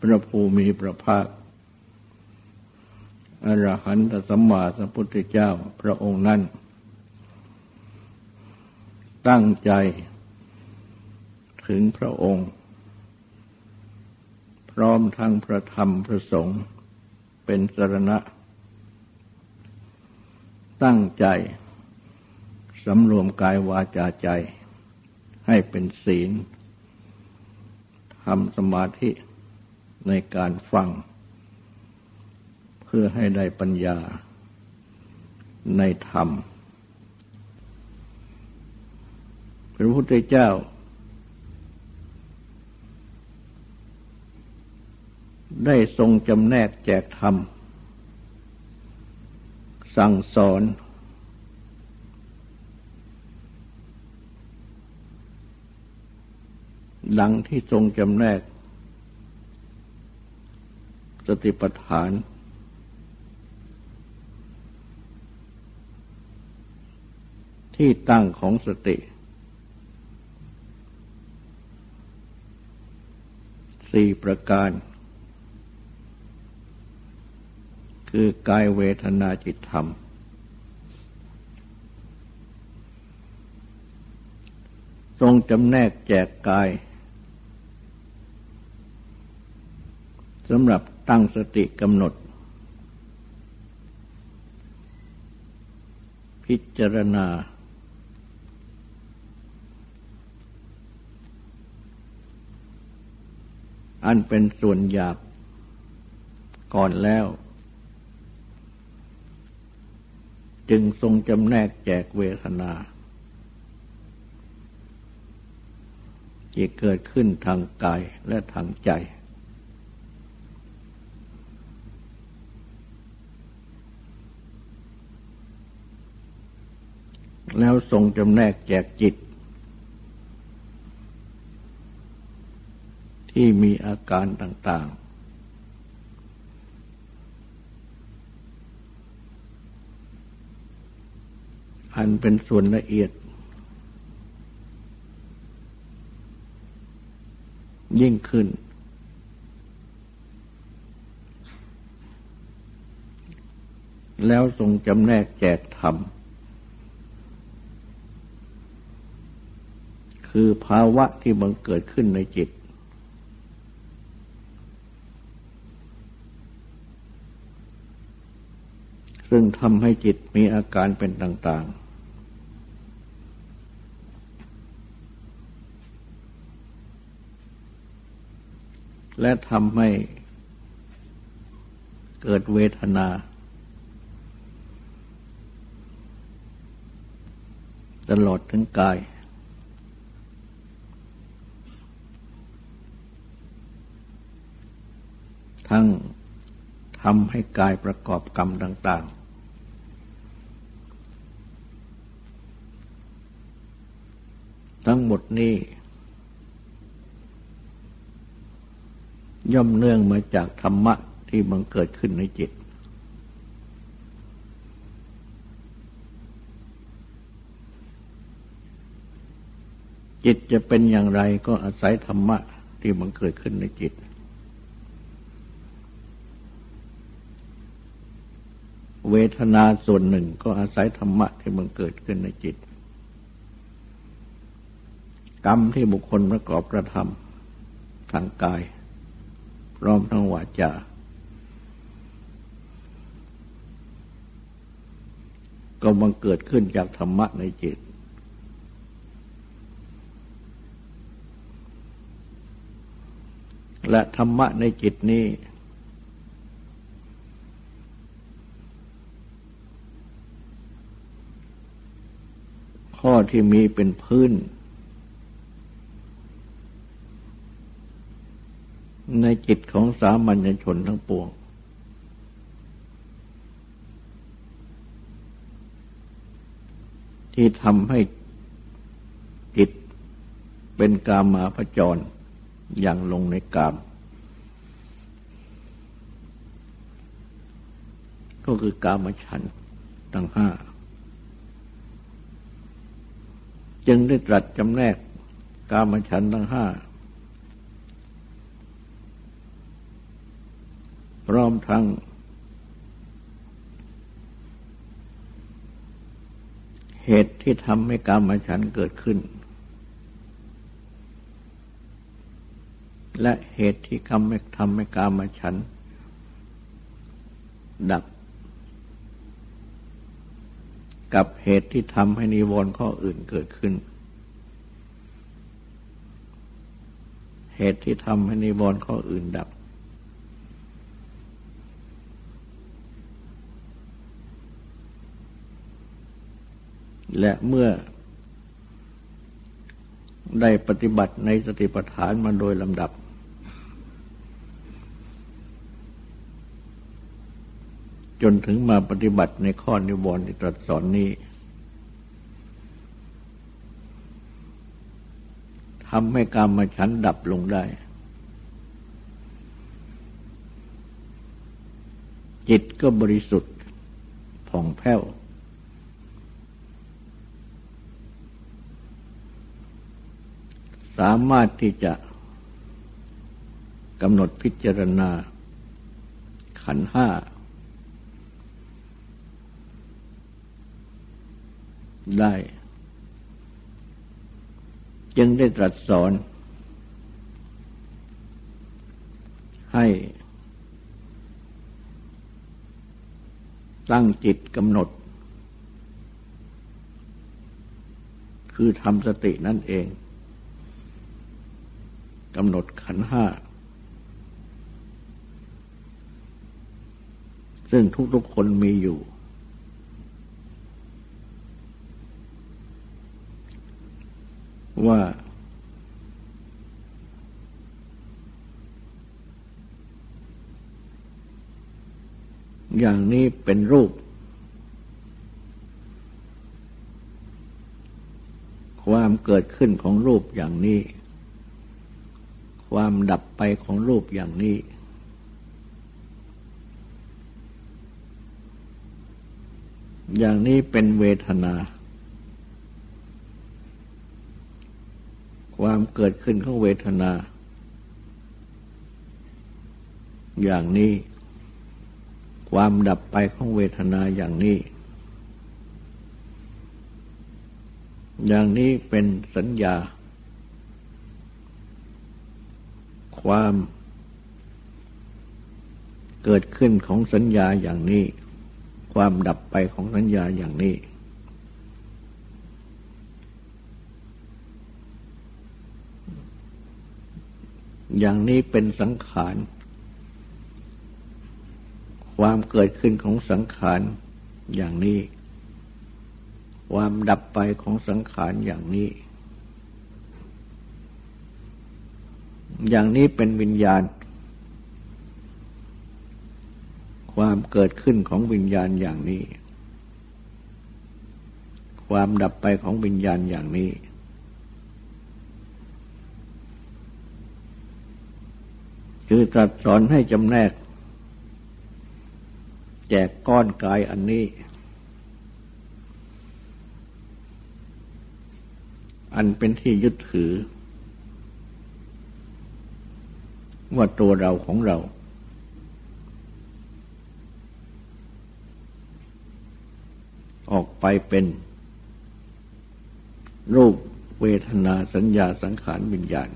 พระภูมิพระภาคอรหันตสัมมาสัมพุทธเจ้าพระองค์นั้น ตั้งใจถึงพระองค์ พร้อมทั้งพระธรรมพระสงฆ์เป็นสรณะ ตั้งใจสำรวมกายวาจาใจให้เป็นศีลทำสมาธิ ในการฟัง เพื่อให้ได้ปัญญาในธรรม พระพุทธเจ้า ได้ทรงจำแนกแจกธรรม สั่งสอนดังที่ทรงจำแนก สติปัฏฐาน ที่ตั้งของสติ สี่ประการ คือกายเวทนาจิตธรรม ทรงจำแนกแจกกายสำหรับ ตั้งสติกำหนด พิจารณา อันเป็นส่วนหยาบก่อนแล้ว จึงทรงจำแนกแจกเวทนาที่เกิดขึ้นทางกายและทางใจ แล้วทรงจำแนกแจกจิต ที่มีอาการต่าง ๆ อันเป็นส่วนละเอียด ยิ่งขึ้นแล้วทรงจำแนกแจกธรรม คือภาวะที่บังเกิดขึ้นในจิต ซึ่งทำให้จิตมีอาการเป็นต่าง ๆและทำให้เกิดเวทนา ตลอดถึงกาย ทั้งทำให้กายประกอบกรรมต่าง ๆ ทั้งหมดนี้ ย่อมเนื่องมาจากธรรมะที่บังเกิดขึ้นในจิต จิตจะเป็นอย่างไรก็อาศัยธรรมะที่บังเกิดขึ้นในจิต เวทนาส่วนหนึ่งก็อาศัยธรรมะที่มันเกิดขึ้นในจิต กรรมที่บุคคลประกอบกระทำทางกาย พร้อมทั้งวาจา ก็มันเกิดขึ้นจากธรรมะในจิต และธรรมะในจิตนี้ ที่มีเป็นพื้น ในจิตของสามัญชนทั้งปวง ที่ทำให้จิตเป็นกามาพจรอย่างลงในกาม ก็คือกามฉันตั้งห้า จึงได้ตรัสจำแนกกามฉันทั้งห้า พร้อมทั้ง เหตุที่ทำให้กามฉันเกิดขึ้น และเหตุที่ทำให้ทำให้กามฉัน ดับ กับเหตุที่ทำให้นิวรณ์ข้ออื่นเกิดขึ้น เหตุที่ทำให้นิวรณ์ข้ออื่นดับ และเมื่อได้ปฏิบัติในสติปัฏฐานมาโดยลำดับ จนถึงมาปฏิบัติในข้อนิวรณ์ที่ตรัสสอนนี้ทำให้กรรมฉันดับลงได้ จิตก็บริสุทธิ์ผ่องแผ้ว สามารถที่จะกำหนดพิจารณาขันห้า ได้ จึงได้ตรัสสอน ให้ ตั้งจิตกำหนด คือทำสตินั่นเองกำหนดขันห้า ซึ่งทุกๆคนมีอยู่ ว่าอย่างนี้เป็นรูป ความเกิดขึ้นของรูปอย่างนี้ ความดับไปของรูปอย่างนี้ อย่างนี้เป็นเวทนา ความเกิดขึ้นของเวทนา อย่างนี้ ความดับไปของเวทนาอย่างนี้ อย่างนี้เป็นสัญญา ความเกิดขึ้นของสัญญาอย่างนี้ ความดับไปของสัญญาอย่างนี้ อย่างนี้เป็นสังขาร ความเกิดขึ้นของสังขารอย่างนี้ ความดับไปของสังขารอย่างนี้ อย่างนี้เป็นวิญญาณ ความเกิดขึ้นของวิญญาณอย่างนี้ ความดับไปของวิญญาณอย่างนี้ คือตรัสสอนให้จำแนก แจกก้อนกายอันนี้ อันเป็นที่ยึดถือ ว่าตัวเราของเรา ออกไปเป็น รูปเวทนาสัญญาสังขารวิญญาณ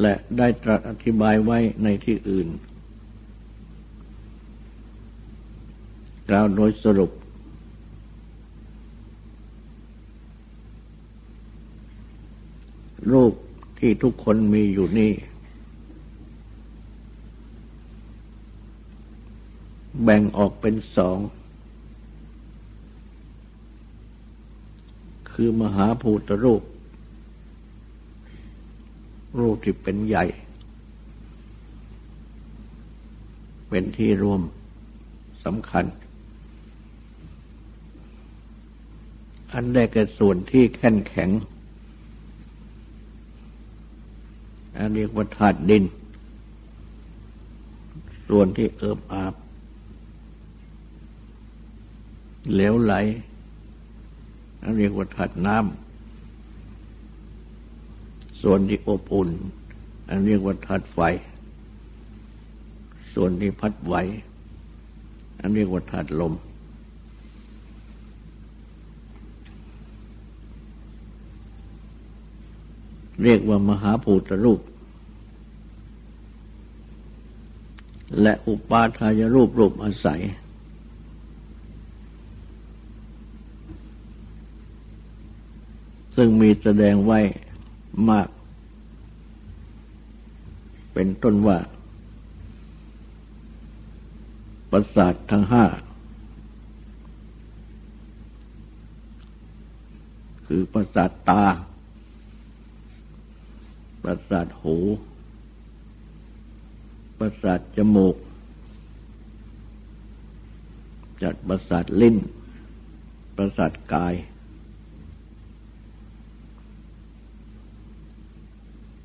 และได้ตรัสอธิบายไว้ในที่อื่น กล่าวโดยสรุป รูปที่ทุกคนมีอยู่นี่ แบ่งออกเป็นสอง คือมหาภูตรูป รูปที่เป็นใหญ่ เป็นที่รวมสำคัญ อันได้แก่ส่วนที่แข็งแข็ง อันเรียกว่าธาตุดิน ส่วนที่เอิบอาบ เหลวไหล อันเรียกว่าถัดน้ำ ส่วนที่อบอุ่น อันเรียกว่าถัดไฟ ส่วนที่พัดไหว อันเรียกว่าถัดลม เรียกว่ามหาภูตรูป และอุปาทายรูปรูปอาศัยซึ่งมีแสดงไว้มาก เป็นต้นว่าประสาททั้งห้า คือประสาทตา ประสาทหู ประสาทจมูก จัดประสาทลิ้น ประสาทกาย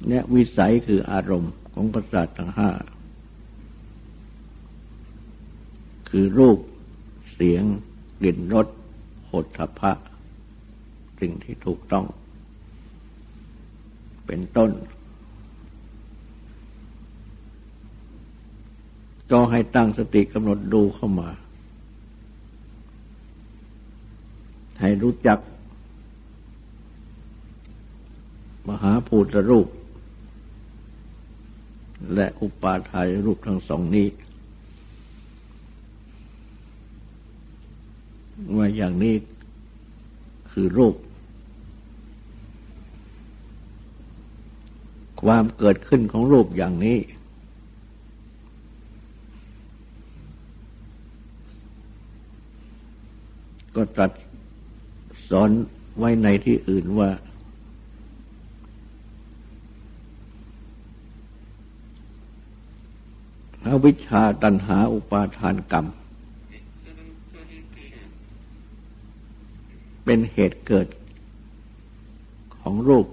และวิสัยคืออารมณ์ ของประสาททั้งห้า คือรูป เสียง กลิ่นรสหดทพะ สิ่งที่ถูกต้อง เป็นต้น ก็ให้ตั้งสติกำหนดดูเข้ามา ให้รู้จัก มหาภูตรูป และอุปาทายรูปทั้งสองนี้ ว่าอย่างนี้คือรูป ความเกิดขึ้นของรูปอย่างนี้ ก็ตรัสสอนไว้ในที่อื่นว่า อวิชชาตันหาอุปาทานกรรม เป็นเหตุเกิดของรูป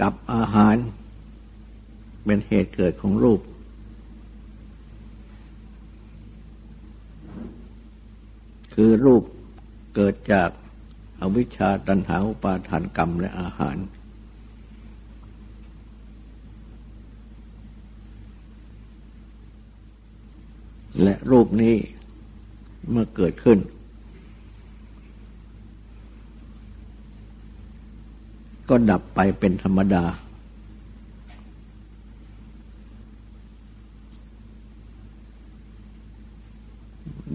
กับอาหาร เป็นเหตุเกิดของรูป คือรูปเกิดจากอวิชชาตันหาอุปาทานกรรมและอาหาร และรูปนี้เมื่อเกิดขึ้น ก็ดับไปเป็นธรรมดา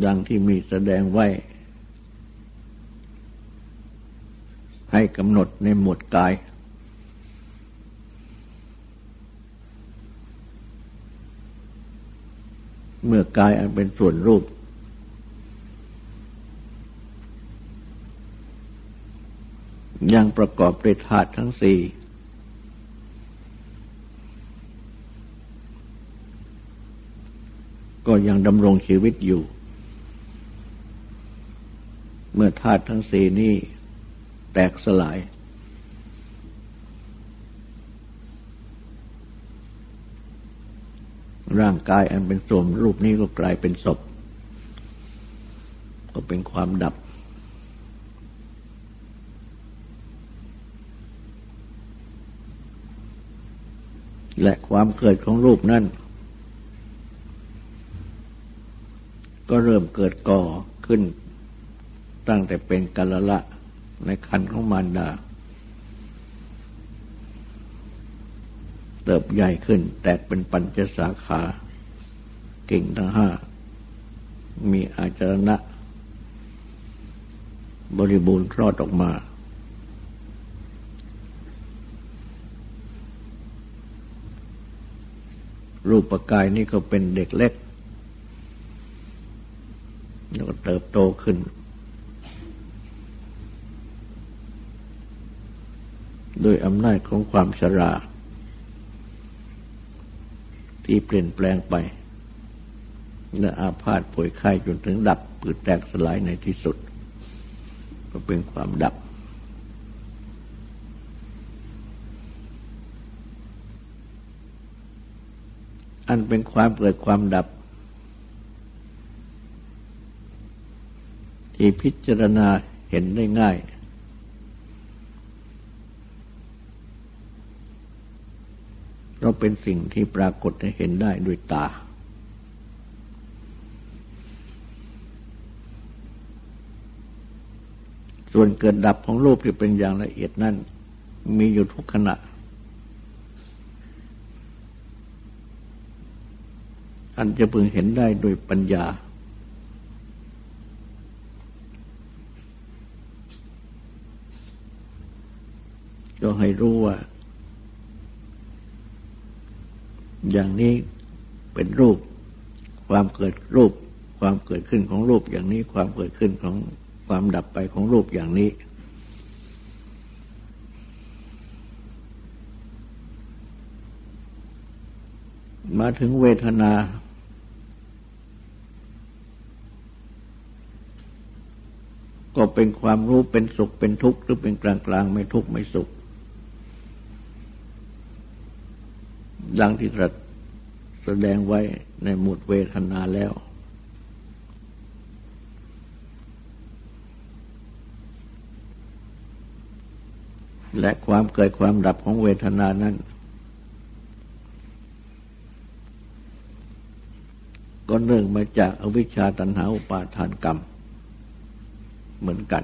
ดังที่มีแสดงไว้ ให้กำหนดในหมวดกาย เมื่อกายอันเป็นส่วนรูป ยังประกอบด้วยธาตุทั้งสี่ก็ยังดำรงชีวิตอยู่ เมื่อธาตุทั้งสี่นี้แตกสลาย ร่างกายอันเป็นส่วนรูปนี้ก็กลายเป็นศพ ก็เป็นความดับ และความเกิดของรูปนั้นก็เริ่มเกิดก่อขึ้นตั้งแต่เป็นกัลละในคันของมารดา เติบใหญ่ขึ้น แตกเป็นปัญจสาขากิ่งทั้งห้า มีอาจารณะ บริบูรณ์รอดออกมา รูปกายนี่ก็เป็นเด็กเล็ก แล้วก็เติบโตขึ้น ด้วยอำนาจของความชรา ที่เปลี่ยนแปลงไปและอาพาธป่วยไข้จนถึงดับปืดแตกสลายในที่สุด ก็เป็นความดับ อันเป็นความเกิดความดับ ที่พิจารณาเห็นได้ง่าย เราเป็นสิ่งที่ปรากฏให้เห็นได้ด้วยตา ส่วนเกิดดับของรูปที่เป็นอย่างละเอียดนั้นมีอยู่ทุกขณะ อันจะพึงเห็นได้โดยปัญญา ก็ให้รู้ว่า อย่างนี้เป็นรูป ความเกิดรูป ความเกิดขึ้นของรูปอย่างนี้ ความเกิดขึ้นของความดับไปของรูปอย่างนี้ มาถึงเวทนา ก็เป็นความรู้เป็นสุขเป็นทุกข์หรือเป็นกลางกลางไม่ทุกข์ไม่สุข ดังที่ตรัสแสดงไว้ในหมุดเวทนาแล้ว และความเกิดความดับของเวทนานั้น ก็เนื่องมาจากอวิชชาตันหาอุปาทานกรรม เหมือนกัน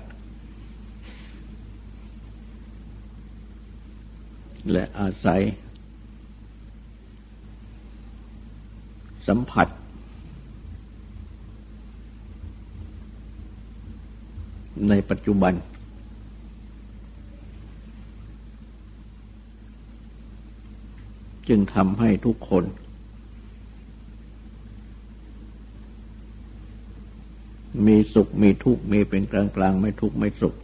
และอาศัย สัมผัส ในปัจจุบัน จึงทำให้ทุกคน มีสุขมีทุกข์มีเป็นกลางกลางไม่ทุกข์ไม่สุข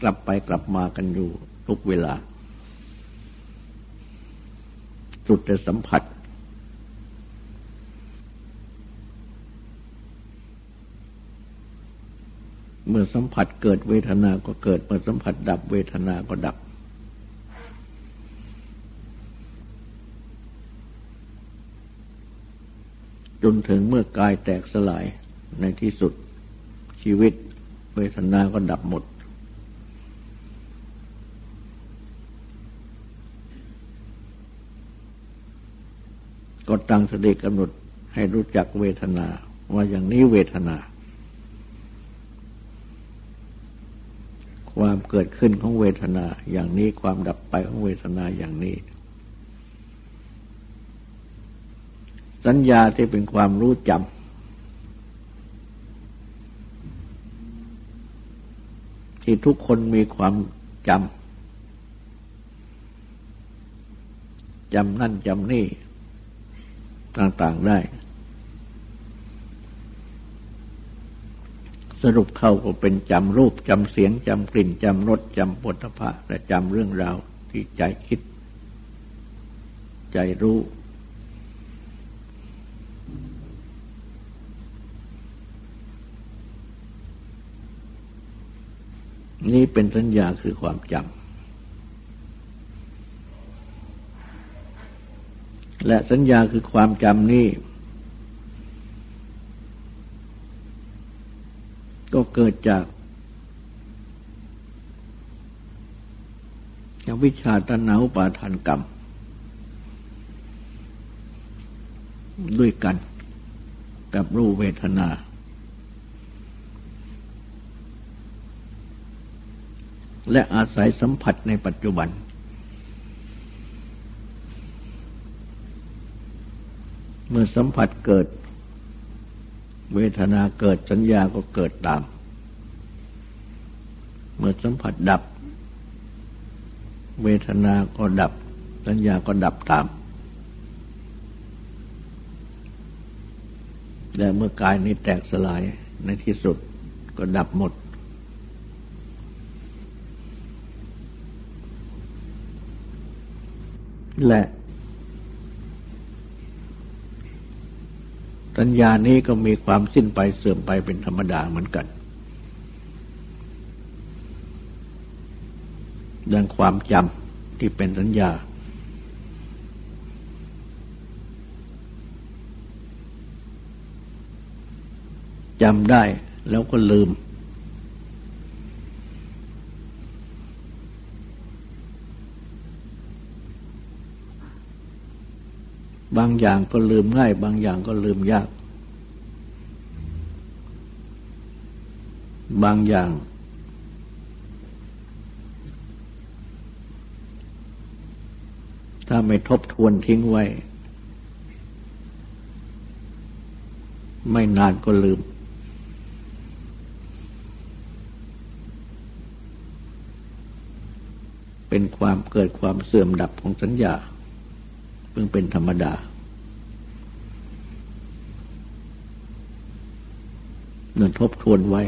กลับไปกลับมากันอยู่ทุกเวลา สุดสัมผัส เมื่อสัมผัสเกิดเวทนาก็เกิด เมื่อสัมผัสดับเวทนาก็ดับ จนถึงเมื่อกายแตกสลายในที่สุดชีวิตเวทนาก็ดับหมด ก็ตั้งสติกำหนดให้รู้จักเวทนา ว่าอย่างนี้เวทนา ความเกิดขึ้นของเวทนาอย่างนี้ความดับไปของเวทนาอย่างนี้ สัญญาที่เป็นความรู้จำที่ทุกคนมีความจำ จำนั่นจำนี่ ต่างๆได้ สรุปเข้าก็เป็นจำรูปจำเสียงจำกลิ่นจำรสจำปุถะพะและจำเรื่องราวที่ใจคิด ใจรู้ นี่เป็นสัญญาคือความจำ และสัญญาคือความจำนี้ ก็เกิดจากการวิชาตนาอุปาทานกรรม ด้วยกันกับรูเวทนา และอาศัยสัมผัสในปัจจุบัน เมื่อสัมผัสเกิด เวทนาเกิดสัญญาก็เกิดตาม เมื่อสัมผัสดับ เวทนาก็ดับ สัญญาก็ดับตาม และเมื่อกายนี้แตกสลายในที่สุดก็ดับหมด และ สัญญานี้ก็มีความสิ้นไปเสื่อมไปเป็นธรรมดาเหมือนกันดังความจำที่เป็นสัญญา จำได้แล้วก็ลืม บางอย่างก็ลืมง่าย บางอย่างก็ลืมยาก บางอย่าง ถ้าไม่ทบทวนทิ้งไว้ ไม่นานก็ลืมเป็นความเกิดความเสื่อมดับของสัญญา เพิ่งเป็นธรรมดาเนื่อทบทวนไว้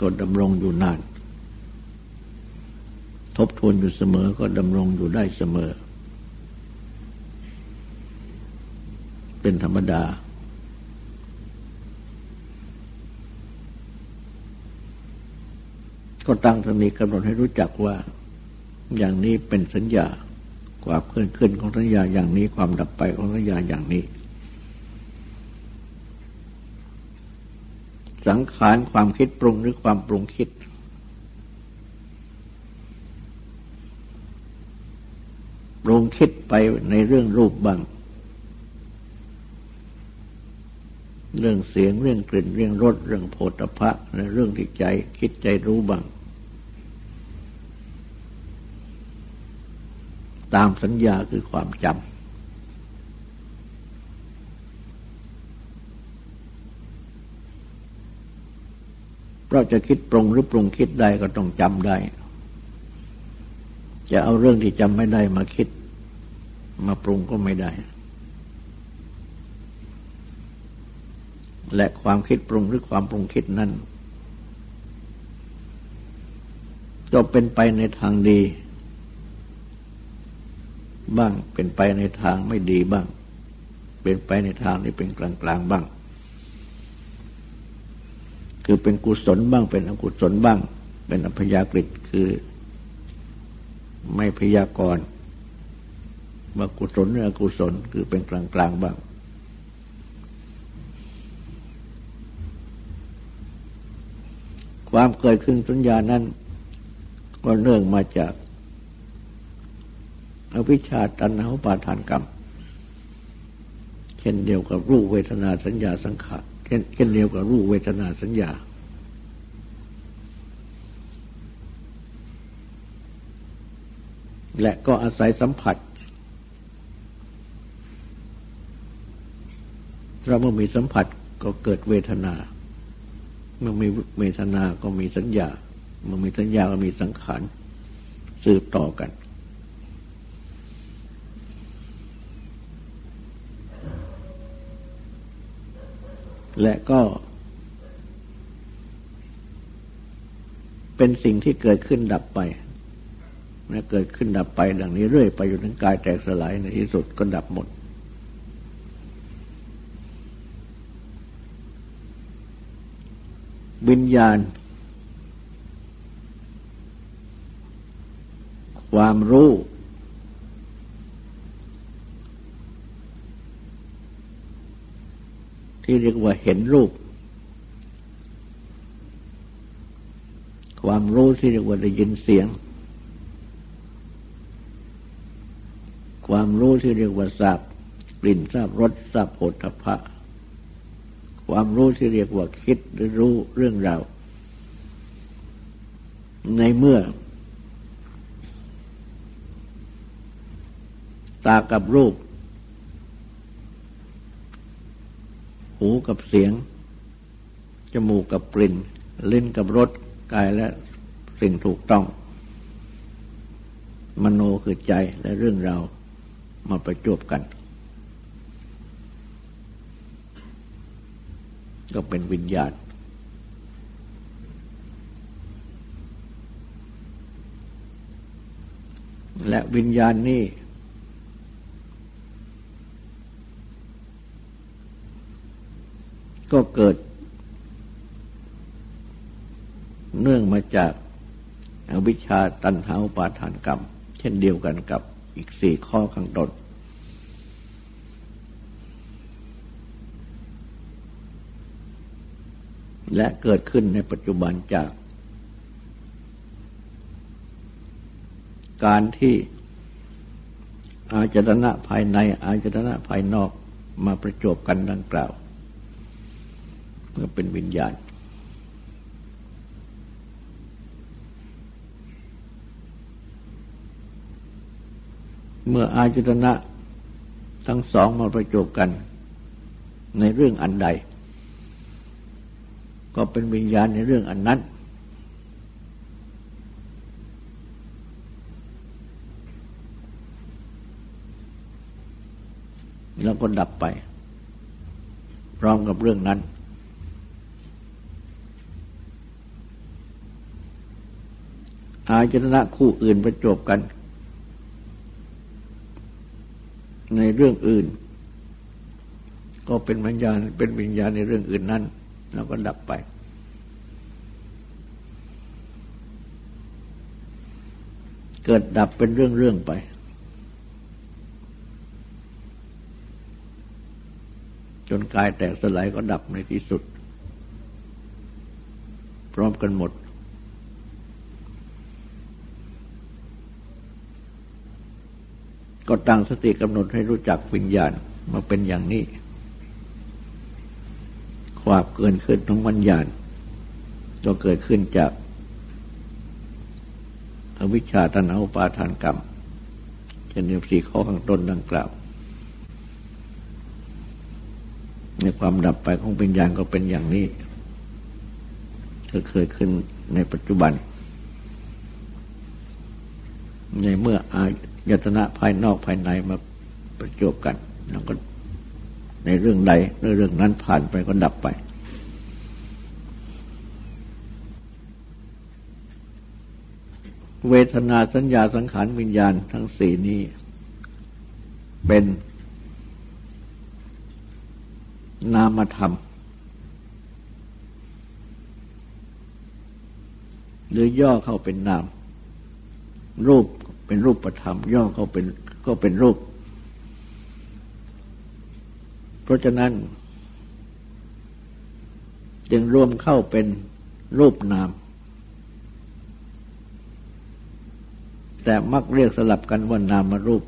ก็ดำรงอยู่นาน ทบทวนอยู่เสมอก็ดำรงอยู่ได้เสมอ เป็นธรรมดาก็ตั้งสติกำหนดให้รู้จักว่า อย่างนี้เป็นสัญญา ความเคลื่อนขึ้นของสัญญาอย่างนี้ ความดับไปของสัญญาอย่างนี้ สังขารความคิดปรุงหรือความปรุงคิด ปรุงคิดไปในเรื่องรูปบ้างเรื่องเสียงเรื่องกลิ่นเรื่องรสเรื่องโผฏฐะและเรื่องที่ใจคิดใจรู้บ้าง ตามสัญญาคือความจำเพราะจะคิดปรุงหรือปรุงคิดได้ก็ต้องจำได้ จะเอาเรื่องที่จำไม่ได้มาคิด มาปรุงก็ไม่ได้ และความคิดปรุงหรือความปรุงคิดนั้นก็เป็นไปในทางดี บ้าง เป็นไปในทางไม่ดีบ้าง เป็นไปในทางที่เป็นกลางๆบ้าง คือเป็นกุศลบ้าง เป็นอกุศลบ้าง เป็นอพยากฤิคือ ไม่พยากรณ์ว่ากุศลหรืออกุศลคือเป็นกลางๆบ้างความเกิดขึ้นสัญญานั้น ก็เนื่องมาจาก อวิชชาตันหาปาทานกรรม เช่นเดียวกับรูปเวทนาสัญญาสังขารเช่นเดียวกับรูปเวทนาสัญญา และก็อาศัยสัมผัสเราเมื่อมีสัมผัสก็เกิดเวทนา เมื่อมีเวทนาก็มีสัญญา เมื่อมีสัญญาก็มีสังขารสืบต่อกัน และก็ เป็นสิ่งที่เกิดขึ้นดับไปนะเกิดขึ้นดับไป ดังนี้เรื่อยไปอยู่ถึงกายแตกสลายในที่สุดก็ดับหมด วิญญาณ ความรู้ ที่เรียกว่าเห็นรูป ความรู้ที่เรียกว่าได้ยินเสียง ความรู้ที่เรียกว่าทราบกลิ่นทราบรสทราบโผฏฐะความรู้ที่เรียกว่าคิดหรือรู้เรื่องราว ในเมื่อ ตากับรูป หูกับเสียง จมูกกับกลิ่น ลิ้นกับรส กายและสิ่งถูกต้อง มโนคือใจและเรื่องเรามาประจบกัน ก็เป็นวิญญาณ และวิญญาณนี้ ก็เกิด เนื่องมาจากอวิชชาตันหาปาทานกรรม เช่นเดียวกันกับอีกสี่ข้อข้างต้นและเกิดขึ้นในปัจจุบันจาก การที่อาจตนะภายในอาจตนะภายนอกมาประจบกันดังกล่าว เมื่อเป็นวิญญาณ เมื่ออาจตนะทั้งสองมาประจบกัน ในเรื่องอันใด ก็เป็นวิญญาณในเรื่องอันนั้น แล้วก็ดับไป พร้อมกับเรื่องนั้น อาจนะคู่อื่นประจบกัน ในเรื่องอื่น ก็เป็นวิญญาณเป็นวิญญาณในเรื่องอื่นนั้นแล้วก็ดับไปเกิดดับเป็นเรื่องๆไป จนกายแตกสลายก็ดับในที่สุด พร้อมกันหมด ก็ตั้งสติกำหนดให้รู้จักวิญญาณมาเป็นอย่างนี้ ความเกินขึ้นของวิญญาณก็เกิดขึ้นจากอวิชชาตนาอุปาทานกรรมเช่นเดียสี่ข้อข้างต้นดังกล่าว ในความดับไปของปัญญาก็เป็นอย่างนี้ก็เคยขึ้นในปัจจุบัน ในเมื่ออา ยตนะภายนอกภายในมาประจบกัน แล้วก็ในเรื่องใดเรื่องนั้นผ่านไปก็ดับไป เวทนาสัญญาสังขารวิญญาณทั้งสี่นี้ เป็นนามธรรม หรือย่อเข้าเป็นนาม รูป เป็นรูปประธรรม ย่อเข้าเป็นก็เป็นรูป เพราะฉะนั้น จึงรวมเข้าเป็นรูปนาม แต่มักเรียกสลับกันว่านามมารูป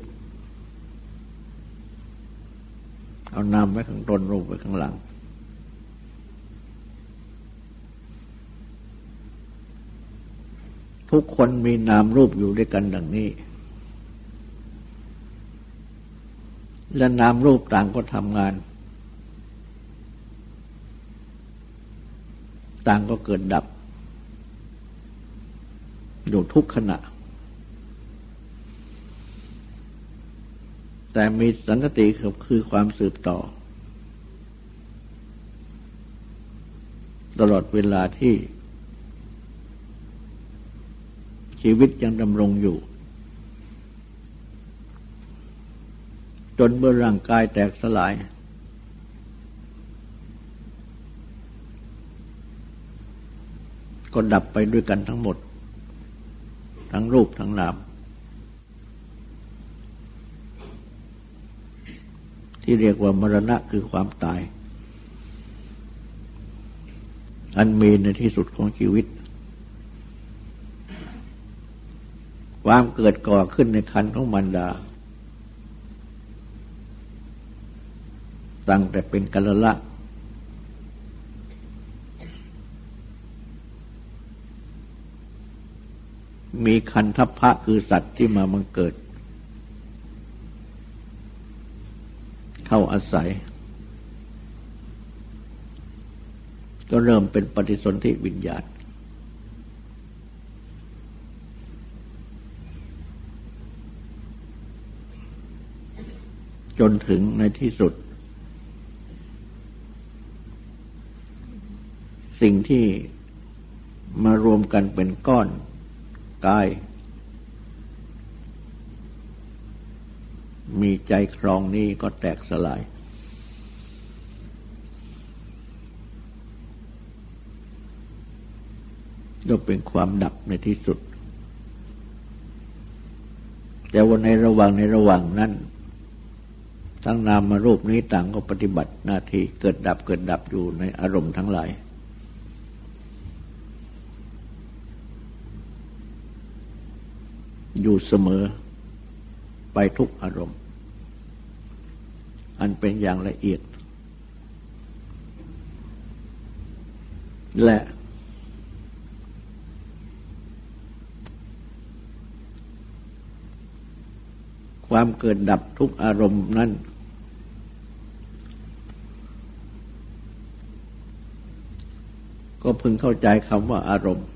เอานามไว้ข้างต้นรูปไว้ข้างหลัง ทุกคนมีนามรูปอยู่ด้วยกันดังนี้ และนามรูปต่างก็ทำงาน ต่างก็เกิดดับ อยู่ทุกขณะ แต่มีสันติคือความสืบต่อ ตลอดเวลาที่ ชีวิตยังดำรงอยู่ จนเมื่อร่างกายแตกสลาย ก็ดับไปด้วยกันทั้งหมด ทั้งรูปทั้งนามที่เรียกว่ามรณะคือความตาย อันมีในที่สุดของชีวิต ความเกิดก่อขึ้นในคันของมันดา ตั้งแต่เป็นกัลละ มีคันทัพพระคือสัตว์ที่มามังเกิด เข้าอาศัย ก็เริ่มเป็นปฏิสนธิวิญญาณ จนถึงในที่สุด สิ่งที่มารวมกันเป็นก้อนกาย มีใจครองนี้ก็แตกสลาย ก็เป็นความดับในที่สุด แต่ว่าในระหว่างในระหว่างนั้น ทั้งนามารูปนี้ต่างก็ปฏิบัติหน้าที่เกิดดับเกิดดับอยู่ในอารมณ์ทั้งหลาย อยู่เสมอไปทุกอารมณ์ อันเป็นอย่างละเอียด และ ความเกิดดับทุกอารมณ์นั้น ก็พึงเข้าใจคำว่าอารมณ์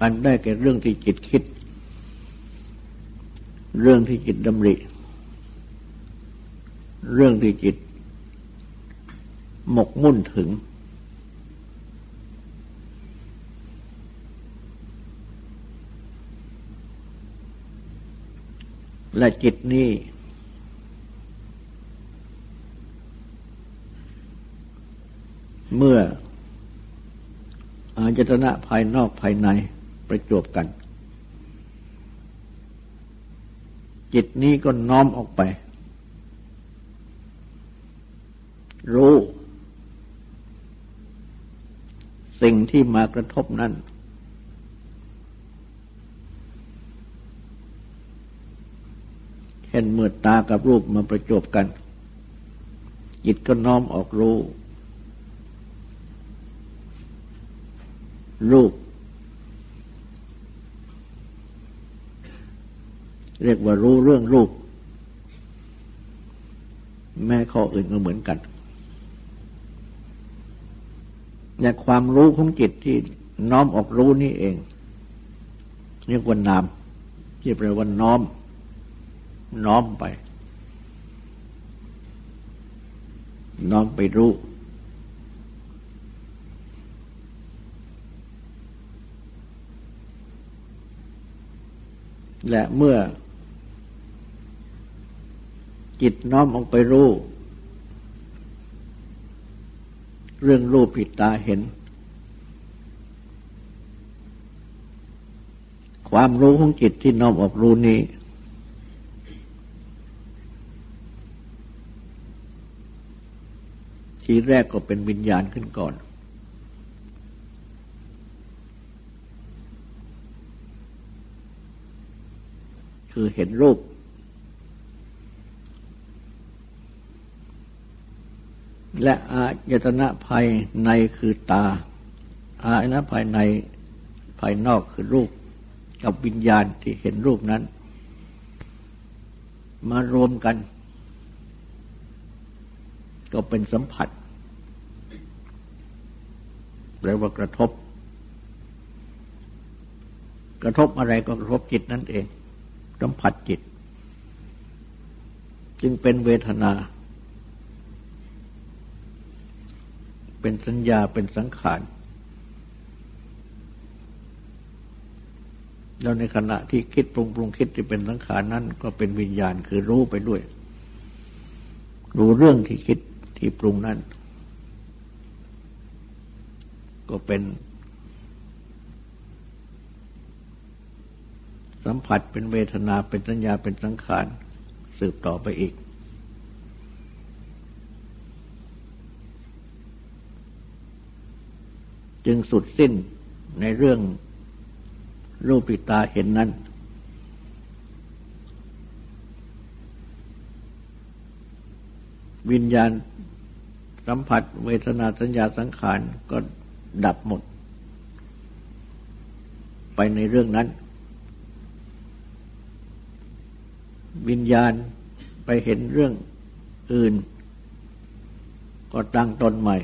อันได้แก่เรื่องที่จิตคิด เรื่องที่จิตดำริ เรื่องที่จิต หมกมุ่นถึง และจิตนี้ เมื่ออาจตนะภายนอกภายในประจบกัน จิตนี้ก็น้อมออกไป รู้ สิ่งที่มากระทบนั้น เช่นเมื่อตากับรูปมาประจบกัน จิตก็น้อมออกรู้ รูป เรียกว่ารู้เรื่องรูป แม่ข้ออื่นก็เหมือนกันแต่ความรู้ของจิตที่น้อมออกรู้นี่เอง เรียกว่านาม ที่แปลว่าน้อม น้อมไป น้อมไปรู้ และเมื่อ จิตน้อมออกไปรู้ เรื่องรูปผิดตาเห็น ความรู้ของจิตที่น้อมออกรู้นี้ ทีแรกก็เป็นวิญญาณขึ้นก่อน คือเห็นรูป และอายตนะภายในคือตา อายนะภายในภายนอกคือรูป กับวิญญาณที่เห็นรูปนั้น มารวมกัน ก็เป็นสัมผัสแปลว่ากระทบกระทบอะไรก็กระทบจิตนั่นเอง สัมผัสจิต จึงเป็นเวทนา เป็นสัญญาเป็นสังขารแล้วในขณะที่คิดปรุงปรุงคิดที่เป็นสังขารนั้น ก็เป็นวิญญาณคือรู้ไปด้วย รู้เรื่องที่คิดที่ปรุงนั้น ก็เป็น สัมผัสเป็นเวทนาเป็นสัญญาเป็นสังขารสืบต่อไปอีก จึงสุดสิ้นในเรื่องรูปิตาเห็นนั้น วิญญาณสัมผัสเวทนาสัญญาสังขารก็ดับหมด ไปในเรื่องนั้น วิญญาณไปเห็นเรื่องอื่น ก็ตั้งตนใหม่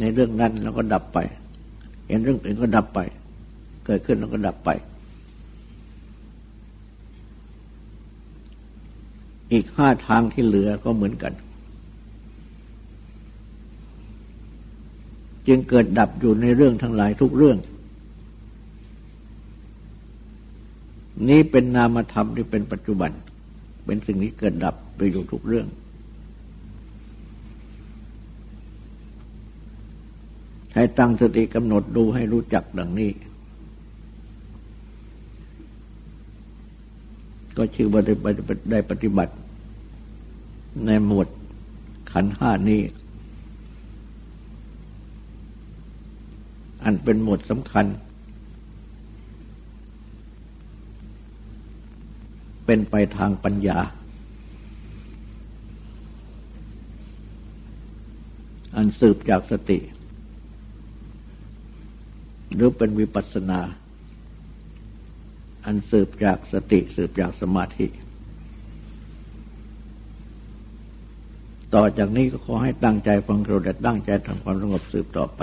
ในเรื่องนั้นแล้วก็ดับไป เห็นเรื่องอื่นก็ดับไป เกิดขึ้นแล้วก็ดับไป อีกห้าทางที่เหลือก็เหมือนกัน จึงเกิดดับอยู่ในเรื่องทั้งหลายทุกเรื่อง นี้เป็นนามธรรมที่เป็นปัจจุบัน เป็นสิ่งที่เกิดดับไปอยู่ทุกเรื่อง ให้ตั้งสติกำหนดดูให้รู้จักดังนี้ ก็ชื่อว่าได้ปฏิบัติ ในหมวดขันห้านี้ อันเป็นหมวดสำคัญ เป็นไปทางปัญญา อันสืบจากสติ หรือเป็นวิปัสสนา อันสืบจากสติสืบจากสมาธิ ต่อจากนี้ก็ขอให้ตั้งใจฟังเราแต่ตั้งใจทำความสงบสืบต่อไป